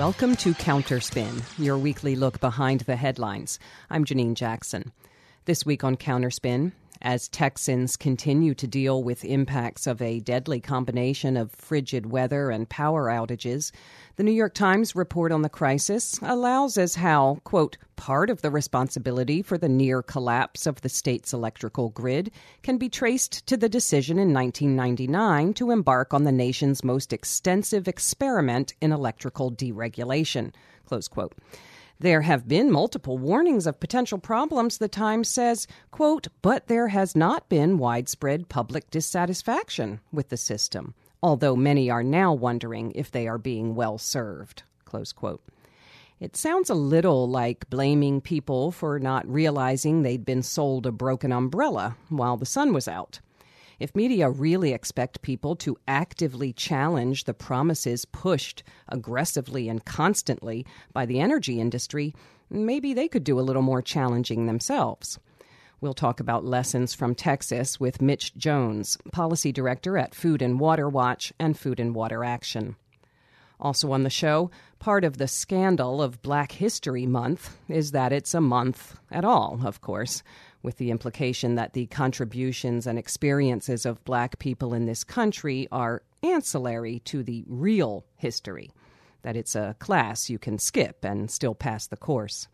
Welcome to Counterspin, your weekly look behind the headlines. I'm Janine Jackson. This week on Counterspin, as Texans continue to deal with impacts of a deadly combination of frigid weather and power outages, the New York Times report on the crisis allows as how, quote, part of the responsibility for the near collapse of the state's electrical grid can be traced to the decision in 1999 to embark on the nation's most extensive experiment in electrical deregulation, close quote. There have been multiple warnings of potential problems, the Times says, quote, but there has not been widespread public dissatisfaction with the system, although many are now wondering if they are being well served, close quote. It sounds a little like blaming people for not realizing they'd been sold a broken umbrella while the sun was out. If media really expect people to actively challenge the promises pushed aggressively and constantly by the energy industry, maybe they could do a little more challenging themselves. We'll talk about lessons from Texas with Mitch Jones, Policy Director at Food and Water Watch and Food and Water Action. Also on the show, part of the scandal of Black History Month is that it's a month at all, of course with the implication that the contributions and experiences of black people in this country are ancillary to the real history, that it's a class you can skip and still pass the course.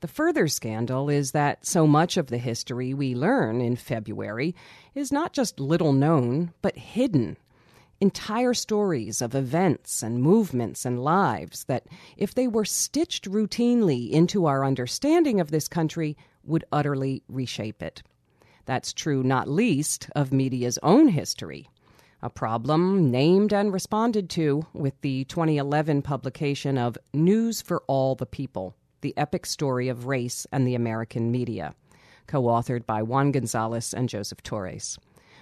The further scandal is that so much of the history we learn in February is not just little known, but hidden. Entire stories of events and movements and lives that, if they were stitched routinely into our understanding of this country, would utterly reshape it. That's true not least of media's own history, a problem named and responded to with the 2011 publication of News for All the People The Epic Story of Race and the American Media, co authored by Juan Gonzalez and Joseph Torres.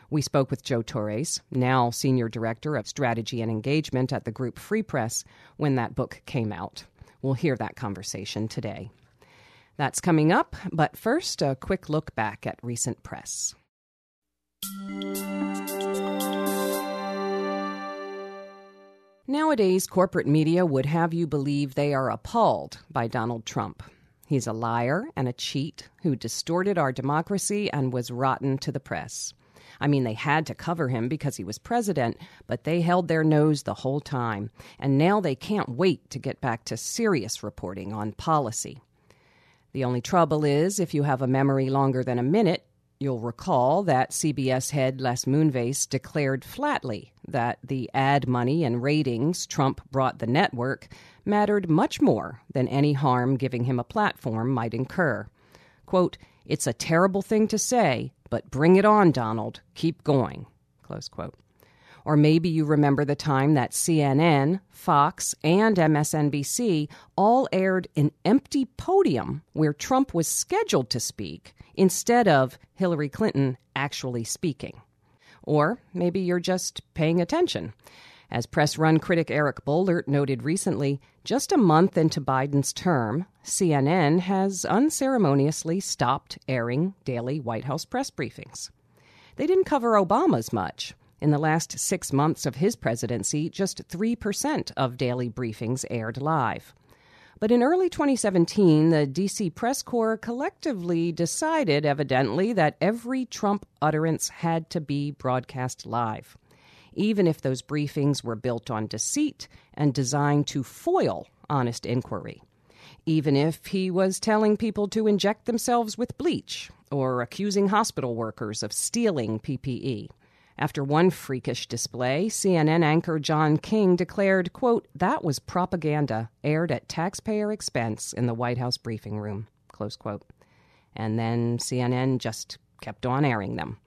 We spoke with Joe Torres, now Senior Director of Strategy and Engagement at the group Free Press, when that book came out. We'll hear that conversation today. That's coming up, but first, a quick look back at recent press. Nowadays, corporate media would have you believe they are appalled by Donald Trump. He's a liar and a cheat who distorted our democracy and was rotten to the press. I mean, they had to cover him because he was president, but they held their nose the whole time. And now they can't wait to get back to serious reporting on policy. The only trouble is, if you have a memory longer than a minute, you'll recall that CBS head Les Moonves declared flatly that the ad money and ratings Trump brought the network mattered much more than any harm giving him a platform might incur. Quote, It's a terrible thing to say, but bring it on, Donald. Keep going. Close quote. Or maybe you remember the time that CNN, Fox, and MSNBC all aired an empty podium where Trump was scheduled to speak instead of Hillary Clinton actually speaking. Or maybe you're just paying attention. As press run critic Eric Boehlert noted recently, just a month into Biden's term, CNN has unceremoniously stopped airing daily White House press briefings. They didn't cover Obama's much. In the last six months of his presidency, just 3% of daily briefings aired live. But in early 2017, the DC press corps collectively decided, evidently, that every Trump utterance had to be broadcast live, even if those briefings were built on deceit and designed to foil honest inquiry. Even if he was telling people to inject themselves with bleach or accusing hospital workers of stealing PPE. After one freakish display, CNN anchor John King declared, quote, that was propaganda aired at taxpayer expense in the White House briefing room, close quote. And then CNN just kept on airing them.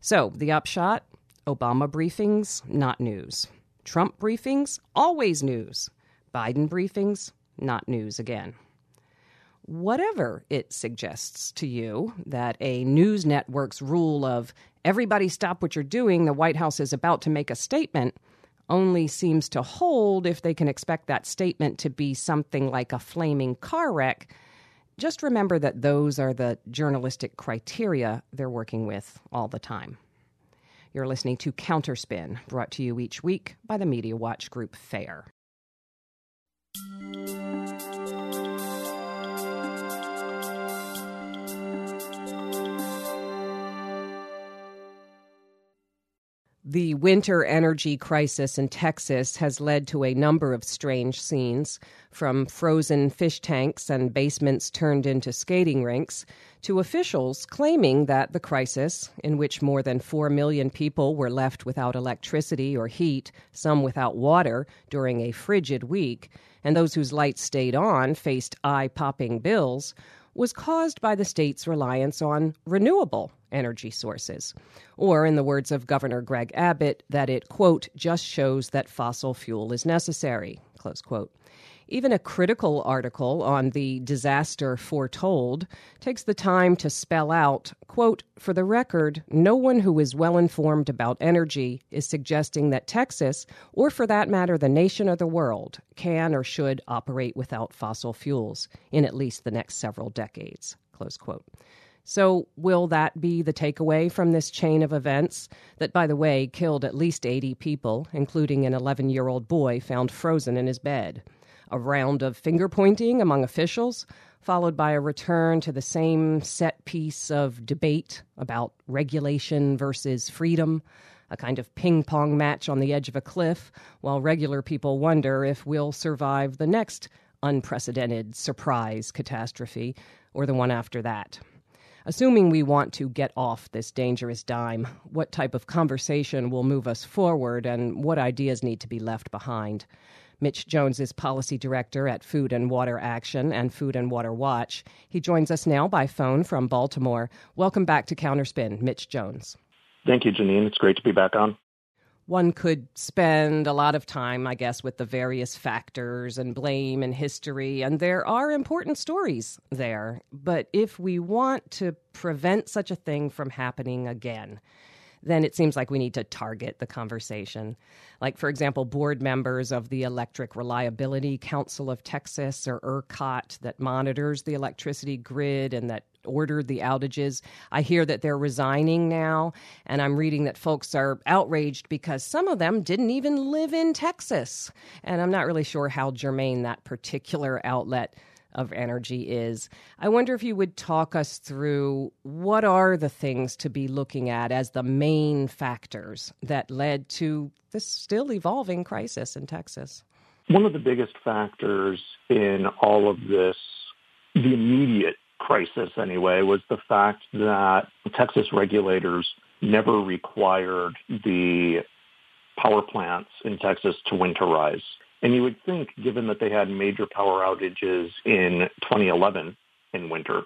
So the upshot Obama briefings, not news. Trump briefings, always news. Biden briefings, not news again whatever it suggests to you that a news network's rule of everybody stop what you're doing, the White House is about to make a statement, only seems to hold if they can expect that statement to be something like a flaming car wreck. Just remember that those are the journalistic criteria they're working with all the time. You're listening to Counterspin, brought to you each week by the Media Watch Group FAIR. The winter energy crisis in Texas has led to a number of strange scenes, from frozen fish tanks and basements turned into skating rinks, to officials claiming that the crisis, in which more than 4 million people were left without electricity or heat, some without water, during a frigid week, and those whose lights stayed on faced eye popping bills, was caused by the state's reliance on renewable energy sources. Or, in the words of Governor Greg Abbott, that it, quote, just shows that fossil fuel is necessary, close quote. Even a critical article on the disaster foretold takes the time to spell out, quote, for the record, no one who is well informed about energy is suggesting that Texas, or for that matter the nation or the world, can or should operate without fossil fuels in at least the next several decades, close quote. So, will that be the takeaway from this chain of events that, by the way, killed at least 80 people, including an 11 year old boy found frozen in his bed? a round of finger pointing among officials, followed by a return to the same set piece of debate about regulation versus freedom, a kind of ping pong match on the edge of a cliff, while regular people wonder if we'll survive the next unprecedented surprise catastrophe or the one after that. Assuming we want to get off this dangerous dime, what type of conversation will move us forward and what ideas need to be left behind? Mitch Jones is policy director at Food and Water Action and Food and Water Watch. He joins us now by phone from Baltimore. Welcome back to Counterspin, Mitch Jones. Thank you, Janine. It's great to be back on. One could spend a lot of time, I guess, with the various factors and blame and history, and there are important stories there. But if we want to prevent such a thing from happening again, then it seems like we need to target the conversation. Like, for example, board members of the Electric Reliability Council of Texas or ERCOT that monitors the electricity grid and that ordered the outages. I hear that they're resigning now, and I'm reading that folks are outraged because some of them didn't even live in Texas. And I'm not really sure how germane that particular outlet of energy is. I wonder if you would talk us through what are the things to be looking at as the main factors that led to this still evolving crisis in Texas. One of the biggest factors in all of this, the immediate crisis anyway, was the fact that Texas regulators never required the power plants in Texas to winterize. And you would think, given that they had major power outages in 2011 in winter,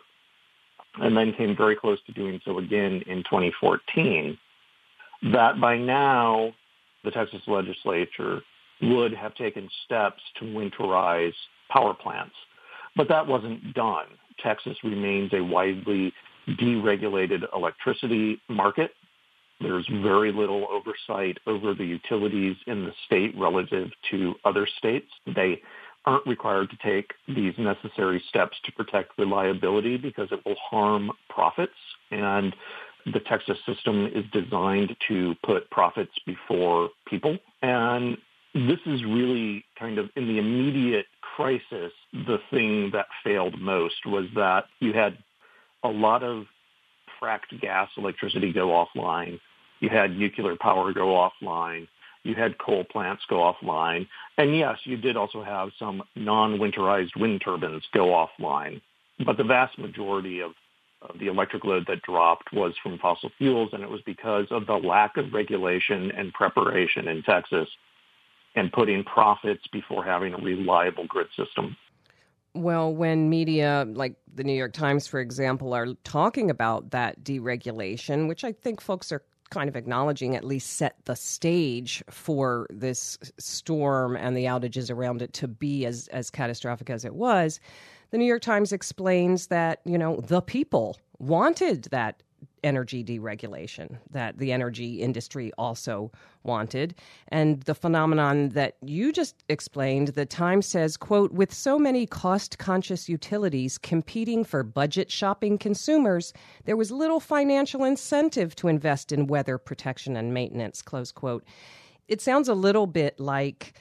and then came very close to doing so again in 2014, that by now the Texas legislature would have taken steps to winterize power plants. But that wasn't done. Texas remains a widely deregulated electricity market. There's very little oversight over the utilities in the state relative to other states. They aren't required to take these necessary steps to protect reliability because it will harm profits. And the Texas system is designed to put profits before people. And this is really kind of in the immediate crisis, the thing that failed most was that you had a lot of fracked gas electricity go offline you had nuclear power go offline. You had coal plants go offline. And yes, you did also have some non-winterized wind turbines go offline. But the vast majority of, of the electric load that dropped was from fossil fuels, and it was because of the lack of regulation and preparation in Texas and putting profits before having a reliable grid system. Well, when media like the New York Times, for example, are talking about that deregulation, which I think folks are kind of acknowledging at least set the stage for this storm and the outages around it to be as as catastrophic as it was the new york times explains that you know the people wanted that energy deregulation that the energy industry also wanted. And the phenomenon that you just explained the times says quote with so many cost conscious utilities competing for budget shopping consumers there was little financial incentive to invest in weather protection and maintenance close quote. It sounds a little bit like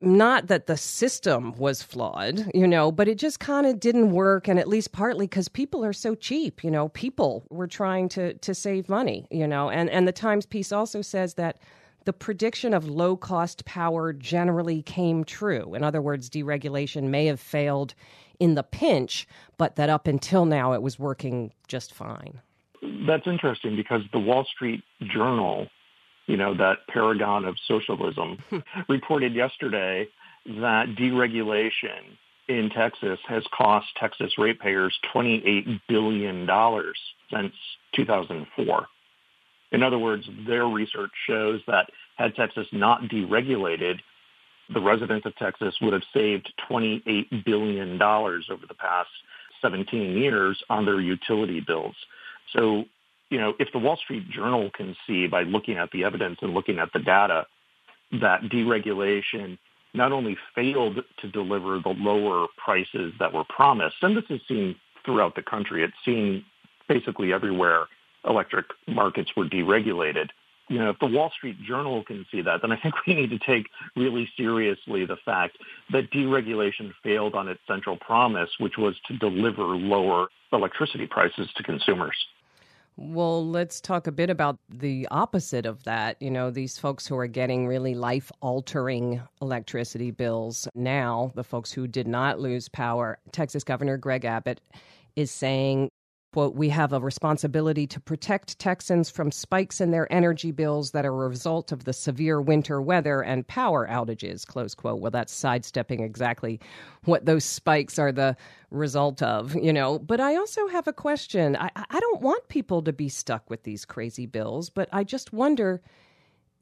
not that the system was flawed, you know, but it just kind of didn't work. And at least partly because people are so cheap, you know, people were trying to, to save money, you know. And, and the Times piece also says that the prediction of low cost power generally came true. In other words, deregulation may have failed in the pinch, but that up until now it was working just fine. That's interesting because the Wall Street Journal you know, that paragon of socialism, hmm. reported yesterday that deregulation in Texas has cost Texas ratepayers $28 billion since 2004. In other words, their research shows that had Texas not deregulated, the residents of Texas would have saved $28 billion over the past 17 years on their utility bills. So you know, if the Wall Street Journal can see by looking at the evidence and looking at the data that deregulation not only failed to deliver the lower prices that were promised, and this is seen throughout the country, it's seen basically everywhere electric markets were deregulated. You know, if the Wall Street Journal can see that, then I think we need to take really seriously the fact that deregulation failed on its central promise, which was to deliver lower electricity prices to consumers. Well, let's talk a bit about the opposite of that. You know, these folks who are getting really life altering electricity bills now, the folks who did not lose power. Texas Governor Greg Abbott is saying quote, we have a responsibility to protect Texans from spikes in their energy bills that are a result of the severe winter weather and power outages, close quote. Well, that's sidestepping exactly what those spikes are the result of, you know. But I also have a question. I, I don't want people to be stuck with these crazy bills, but I just wonder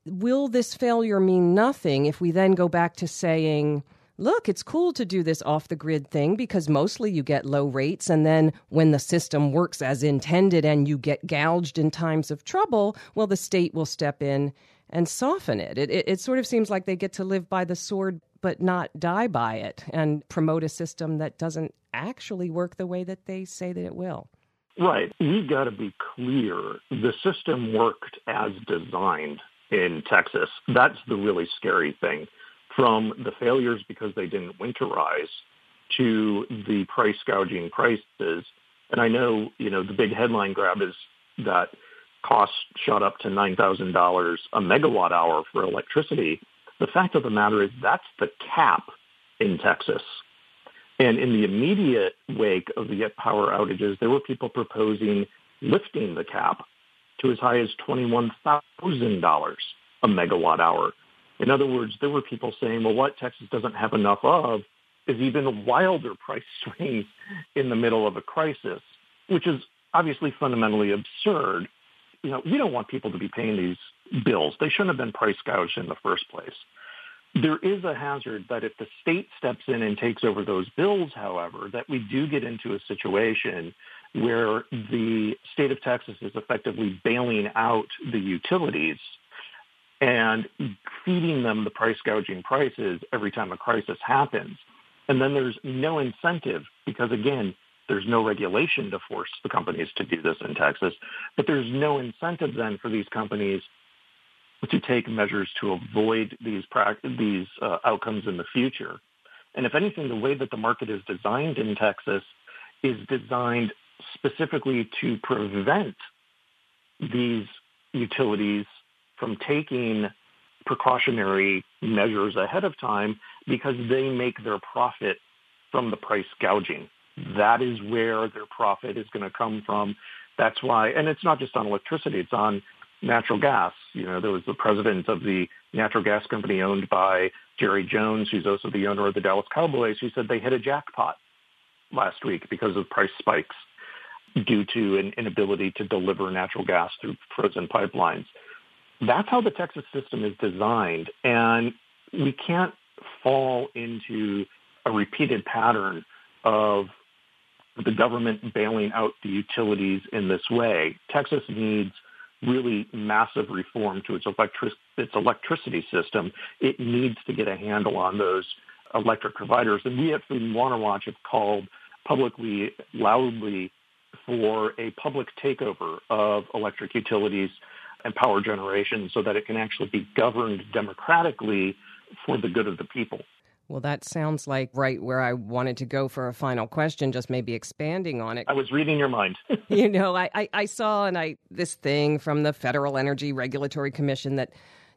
will this failure mean nothing if we then go back to saying, look, it's cool to do this off the grid thing because mostly you get low rates. And then when the system works as intended and you get gouged in times of trouble, well, the state will step in and soften it. It, it, it sort of seems like they get to live by the sword but not die by it and promote a system that doesn't actually work the way that they say that it will. Right. We've got to be clear. The system worked as designed in Texas. That's the really scary thing from the failures because they didn't winterize to the price gouging prices. And I know, you know, the big headline grab is that costs shot up to $9,000 a megawatt hour for electricity. The fact of the matter is that's the cap in Texas. And in the immediate wake of the power outages, there were people proposing lifting the cap to as high as $21,000 a megawatt hour. In other words, there were people saying, well, what Texas doesn't have enough of is even wilder price swings in the middle of a crisis, which is obviously fundamentally absurd. You know, we don't want people to be paying these bills. They shouldn't have been price gouged in the first place. There is a hazard that if the state steps in and takes over those bills, however, that we do get into a situation where the state of Texas is effectively bailing out the utilities and feeding them the price gouging prices every time a crisis happens. And then there's no incentive because again, there's no regulation to force the companies to do this in Texas, but there's no incentive then for these companies to take measures to avoid these these uh, outcomes in the future. And if anything, the way that the market is designed in Texas is designed specifically to prevent these utilities from taking precautionary measures ahead of time because they make their profit from the price gouging. Hmm. That is where their profit is going to come from. That's why, and it's not just on electricity, it's on natural gas. You know, there was the president of the natural gas company owned by Jerry Jones, who's also the owner of the Dallas Cowboys, who said they hit a jackpot last week because of price spikes due to an inability to deliver natural gas through frozen pipelines. That's how the Texas system is designed. And we can't fall into a repeated pattern of the government bailing out the utilities in this way. Texas needs really massive reform to its, electric, its electricity system. It needs to get a handle on those electric providers. And we at Food and Water Watch have called publicly, loudly for a public takeover of electric utilities and power generation so that it can actually be governed democratically for the good of the people. Well, that sounds like right where I wanted to go for a final question, just maybe expanding on it. I was reading your mind. you know, I, I, I, saw and I this thing from the Federal Energy Regulatory Commission that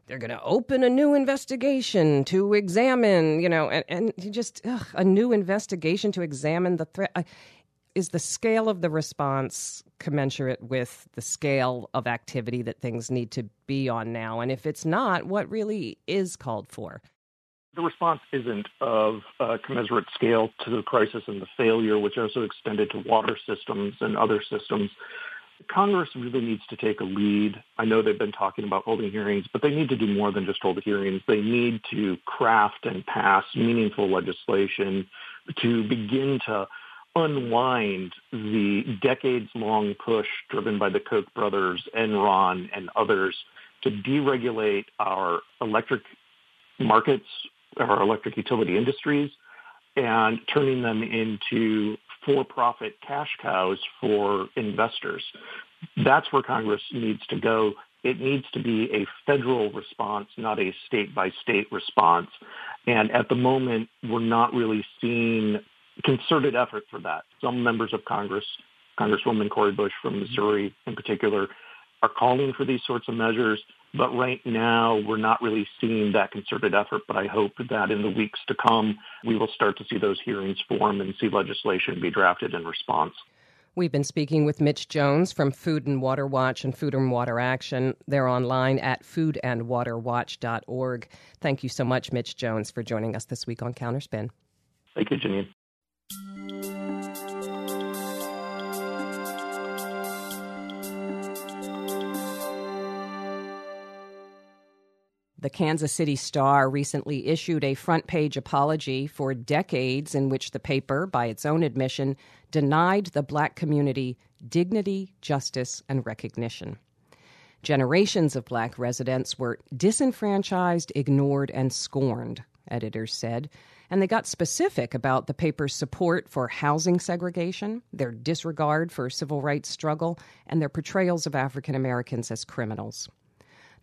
they're going to open a new investigation to examine, you know, and, and just ugh, a new investigation to examine the threat. Is the scale of the response commensurate with the scale of activity that things need to be on now? And if it's not, what really is called for? The response isn't of a commensurate scale to the crisis and the failure, which also extended to water systems and other systems. Congress really needs to take a lead. I know they've been talking about holding hearings, but they need to do more than just hold hearings. They need to craft and pass meaningful legislation to begin to unwind the decades-long push driven by the Koch brothers, Enron, and others to deregulate our electric markets our electric utility industries and turning them into for-profit cash cows for investors. That's where Congress needs to go. It needs to be a federal response, not a state-by-state response. And at the moment, we're not really seeing concerted effort for that. Some members of Congress, Congresswoman Cori Bush from Missouri in particular, are calling for these sorts of measures. But right now, we're not really seeing that concerted effort. But I hope that in the weeks to come, we will start to see those hearings form and see legislation be drafted in response. We've been speaking with Mitch Jones from Food and Water Watch and Food and Water Action. They're online at foodandwaterwatch.org. Thank you so much, Mitch Jones, for joining us this week on Counterspin. Thank you, Janine. The Kansas City Star recently issued a front page apology for decades in which the paper, by its own admission, denied the black community dignity, justice, and recognition. Generations of black residents were disenfranchised, ignored, and scorned, editors said, and they got specific about the paper's support for housing segregation, their disregard for civil rights struggle, and their portrayals of African Americans as criminals.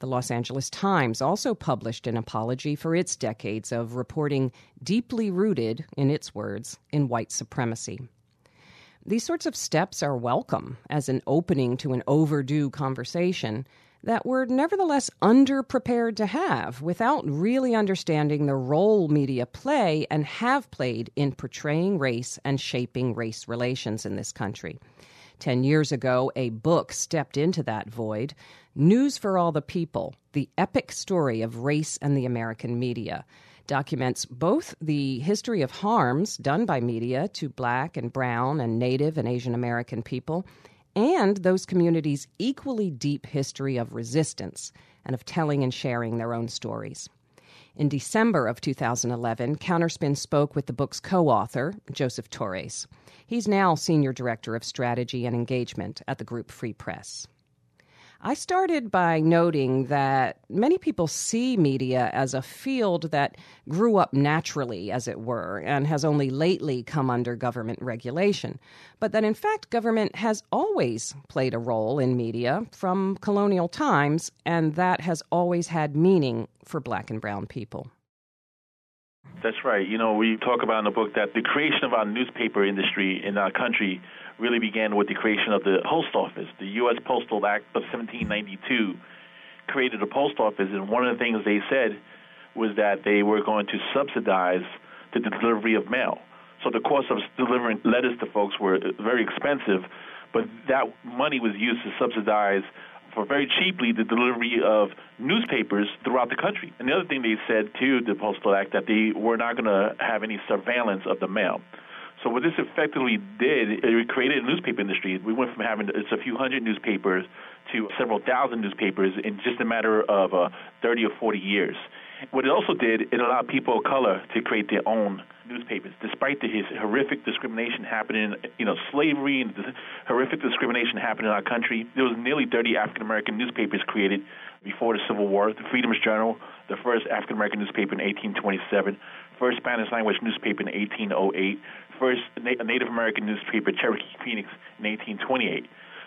The Los Angeles Times also published an apology for its decades of reporting deeply rooted, in its words, in white supremacy. These sorts of steps are welcome as an opening to an overdue conversation that we're nevertheless underprepared to have without really understanding the role media play and have played in portraying race and shaping race relations in this country. Ten years ago, a book stepped into that void News for All the People The Epic Story of Race and the American Media documents both the history of harms done by media to black and brown and native and Asian American people and those communities' equally deep history of resistance and of telling and sharing their own stories. In December of 2011, Counterspin spoke with the book's co author, Joseph Torres. He's now Senior Director of Strategy and Engagement at the group Free Press. I started by noting that many people see media as a field that grew up naturally, as it were, and has only lately come under government regulation, but that in fact government has always played a role in media from colonial times, and that has always had meaning for black and brown people. That's right. You know, we talk about in the book that the creation of our newspaper industry in our country really began with the creation of the post office. The U.S. Postal Act of 1792 created a post office, and one of the things they said was that they were going to subsidize the delivery of mail. So the cost of delivering letters to folks were uh, very expensive, but that money was used to subsidize for very cheaply the delivery of newspapers throughout the country. And the other thing they said to the Postal Act that they were not going to have any surveillance of the mail. So what this effectively did, it created a newspaper industry. We went from having it's a few hundred newspapers to several thousand newspapers in just a matter of uh, 30 or 40 years. What it also did, it allowed people of color to create their own newspapers, despite the horrific discrimination happening, you know, slavery and horrific discrimination happening in our country. There was nearly 30 African American newspapers created before the Civil War. The Freedom's Journal, the first African American newspaper in 1827, first Spanish language newspaper in 1808, first Native American newspaper, Cherokee Phoenix, in 1828.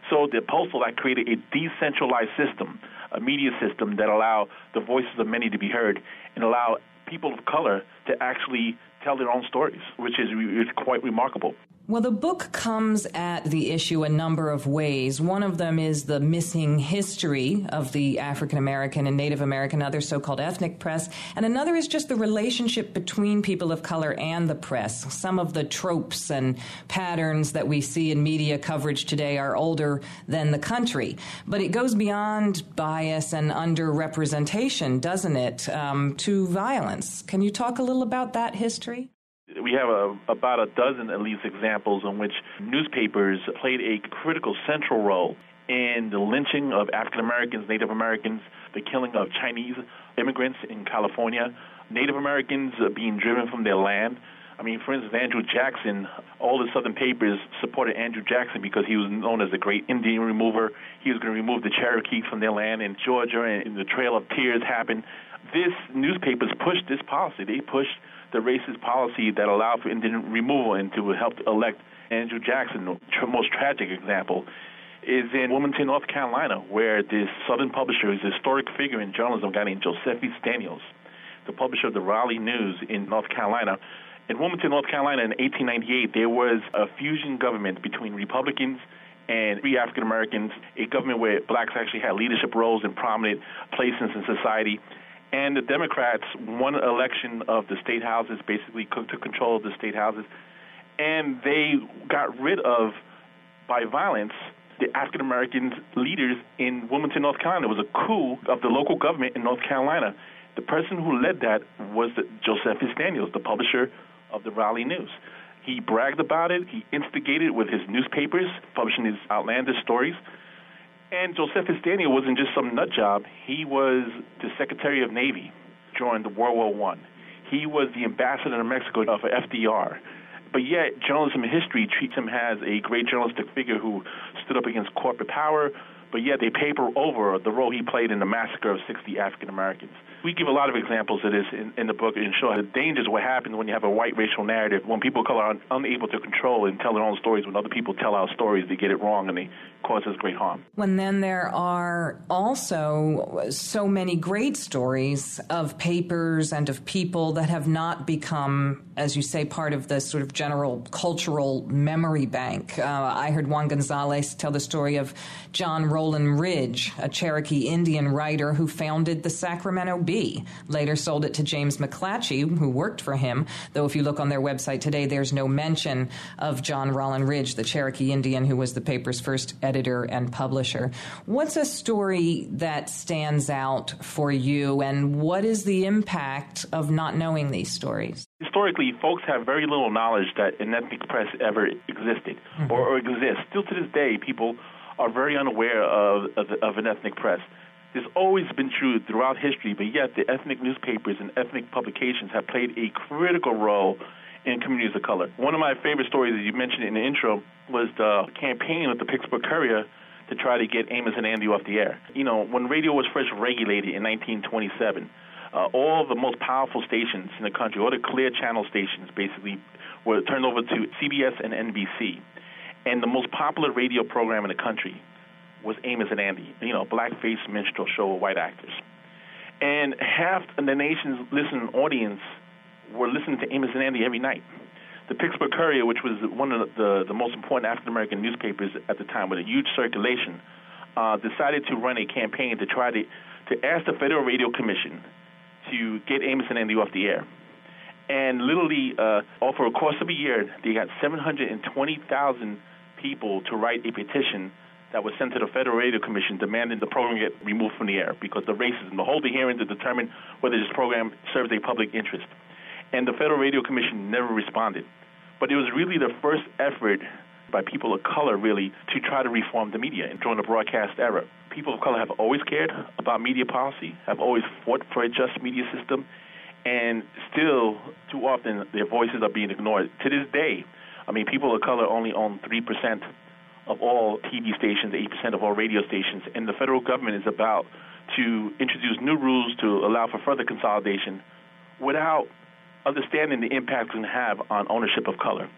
So the Postal Act created a decentralized system, a media system that allowed the voices of many to be heard and allow people of color to actually tell their own stories, which is, is quite remarkable. Well, the book comes at the issue a number of ways. One of them is the missing history of the African American and Native American, other so called ethnic press. And another is just the relationship between people of color and the press. Some of the tropes and patterns that we see in media coverage today are older than the country. But it goes beyond bias and underrepresentation, doesn't it, um, to violence. Can you talk a little about that history? We have a, about a dozen, at least, examples in which newspapers played a critical central role in the lynching of African Americans, Native Americans, the killing of Chinese immigrants in California, Native Americans being driven from their land. I mean, for instance, Andrew Jackson, all the Southern papers supported Andrew Jackson because he was known as the great Indian remover. He was going to remove the Cherokee from their land in Georgia, and the Trail of Tears happened. This newspapers pushed this policy. They pushed the racist policy that allowed for Indian removal and to help elect Andrew Jackson. The most tragic example is in Wilmington, North Carolina, where this Southern publisher is a historic figure in journalism, a guy named Josephus Daniels, the publisher of the Raleigh News in North Carolina. In Wilmington, North Carolina, in 1898, there was a fusion government between Republicans and free African Americans, a government where blacks actually had leadership roles in prominent places in society. And the Democrats won election of the state houses, basically took control of the state houses, and they got rid of, by violence, the African American leaders in Wilmington, North Carolina. It was a coup of the local government in North Carolina. The person who led that was Josephus Daniels, the publisher of the Raleigh News. He bragged about it. He instigated with his newspapers, publishing these outlandish stories. And Josephus Daniel wasn't just some nut job. He was the Secretary of Navy during the World War One. He was the ambassador to Mexico of FDR. But yet, journalism history treats him as a great journalistic figure who stood up against corporate power, but yet they paper over the role he played in the massacre of 60 African Americans. We give a lot of examples of this in, in the book and show the dangers what happens when you have a white racial narrative, when people of color are unable to control and tell their own stories, when other people tell our stories, they get it wrong and they cause us great harm. When then there are also so many great stories of papers and of people that have not become, as you say, part of the sort of general cultural memory bank. Uh, I heard Juan Gonzalez tell the story of John Rollin Ridge, a Cherokee Indian writer who founded the Sacramento Later sold it to James McClatchy, who worked for him, though if you look on their website today, there's no mention of John Rollin Ridge, the Cherokee Indian who was the paper's first editor and publisher. What's a story that stands out for you, and what is the impact of not knowing these stories? Historically, folks have very little knowledge that an ethnic press ever existed mm-hmm. or, or exists. Still to this day, people are very unaware of, of, of an ethnic press. It's always been true throughout history, but yet the ethnic newspapers and ethnic publications have played a critical role in communities of color. One of my favorite stories, as you mentioned in the intro, was the campaign of the Pittsburgh Courier to try to get Amos and Andy off the air. You know, when radio was first regulated in 1927, uh, all the most powerful stations in the country, all the clear channel stations, basically were turned over to CBS and NBC. And the most popular radio program in the country was Amos and Andy, you know, blackface minstrel show with white actors. And half of the nation's listening audience were listening to Amos and Andy every night. The Pittsburgh Courier, which was one of the, the most important African American newspapers at the time with a huge circulation, uh, decided to run a campaign to try to, to ask the Federal Radio Commission to get Amos and Andy off the air. And literally, uh, over a course of a year, they got 720,000 people to write a petition that was sent to the Federal Radio Commission demanding the program get removed from the air because the racism, the whole the hearing to determine whether this program serves a public interest. And the Federal Radio Commission never responded. But it was really the first effort by people of color, really, to try to reform the media and during the broadcast era. People of color have always cared about media policy, have always fought for a just media system, and still, too often, their voices are being ignored. To this day, I mean, people of color only own 3% of all TV stations, 8% of all radio stations, and the federal government is about to introduce new rules to allow for further consolidation without understanding the impact it can have on ownership of color.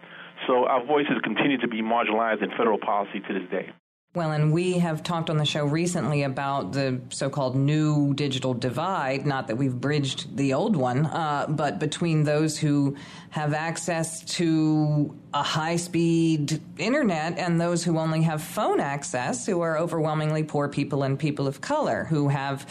So our voices continue to be marginalized in federal policy to this day. Well, and we have talked on the show recently about the so called new digital divide. Not that we've bridged the old one, uh, but between those who have access to a high speed internet and those who only have phone access, who are overwhelmingly poor people and people of color, who have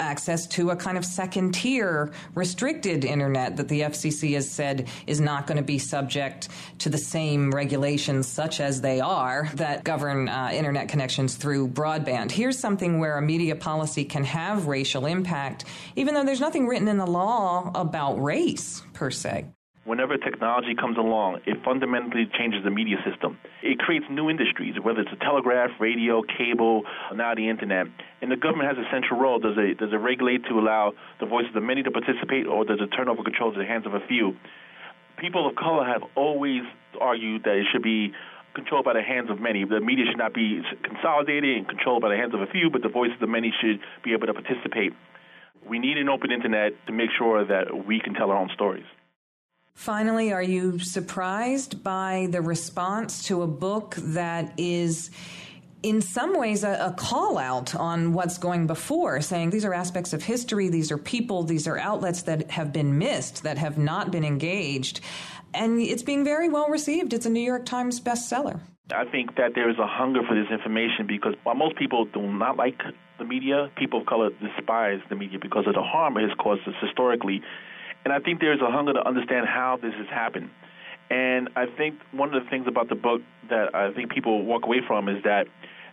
access to a kind of second tier restricted internet that the FCC has said is not going to be subject to the same regulations such as they are that govern uh, internet connections through broadband. Here's something where a media policy can have racial impact, even though there's nothing written in the law about race per se whenever technology comes along, it fundamentally changes the media system. It creates new industries, whether it's a telegraph, radio, cable, now the internet. And the government has a central role. Does it, does it regulate to allow the voices of many to participate, or does it turn over control to the hands of a few? People of color have always argued that it should be controlled by the hands of many. The media should not be consolidated and controlled by the hands of a few, but the voices of many should be able to participate. We need an open internet to make sure that we can tell our own stories. Finally, are you surprised by the response to a book that is in some ways a, a, call out on what's going before, saying these are aspects of history, these are people, these are outlets that have been missed, that have not been engaged. And it's being very well received. It's a New York Times bestseller. I think that there is a hunger for this information because while most people do not like the media, people of color despise the media because of the harm it has caused us historically and I think there's a hunger to understand how this has happened. And I think one of the things about the book that I think people walk away from is that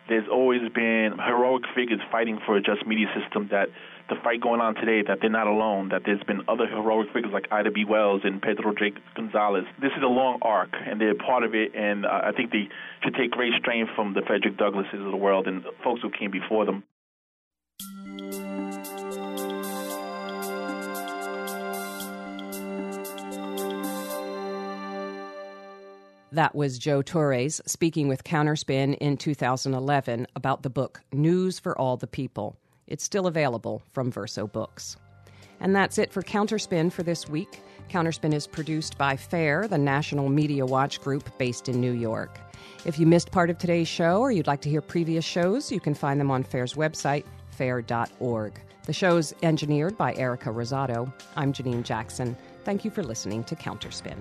there's always been heroic figures fighting for a just media system that the fight going on today that they're not alone that there's been other heroic figures like ida b. Wells and pedro j gonzalez. This is a long arc and they're part of it and uh, i think they should take great strength from the frederick douglasses of the world and folks who came before them That was Joe Torres speaking with Counterspin in 2011 about the book News for All the People. It's still available from Verso Books. And that's it for Counterspin for this week. Counterspin is produced by FAIR, the National Media Watch Group based in New York. If you missed part of today's show or you'd like to hear previous shows, you can find them on FAIR's website, fair.org. The show's engineered by Erica Rosado. I'm Janine Jackson. Thank you for listening to Counterspin.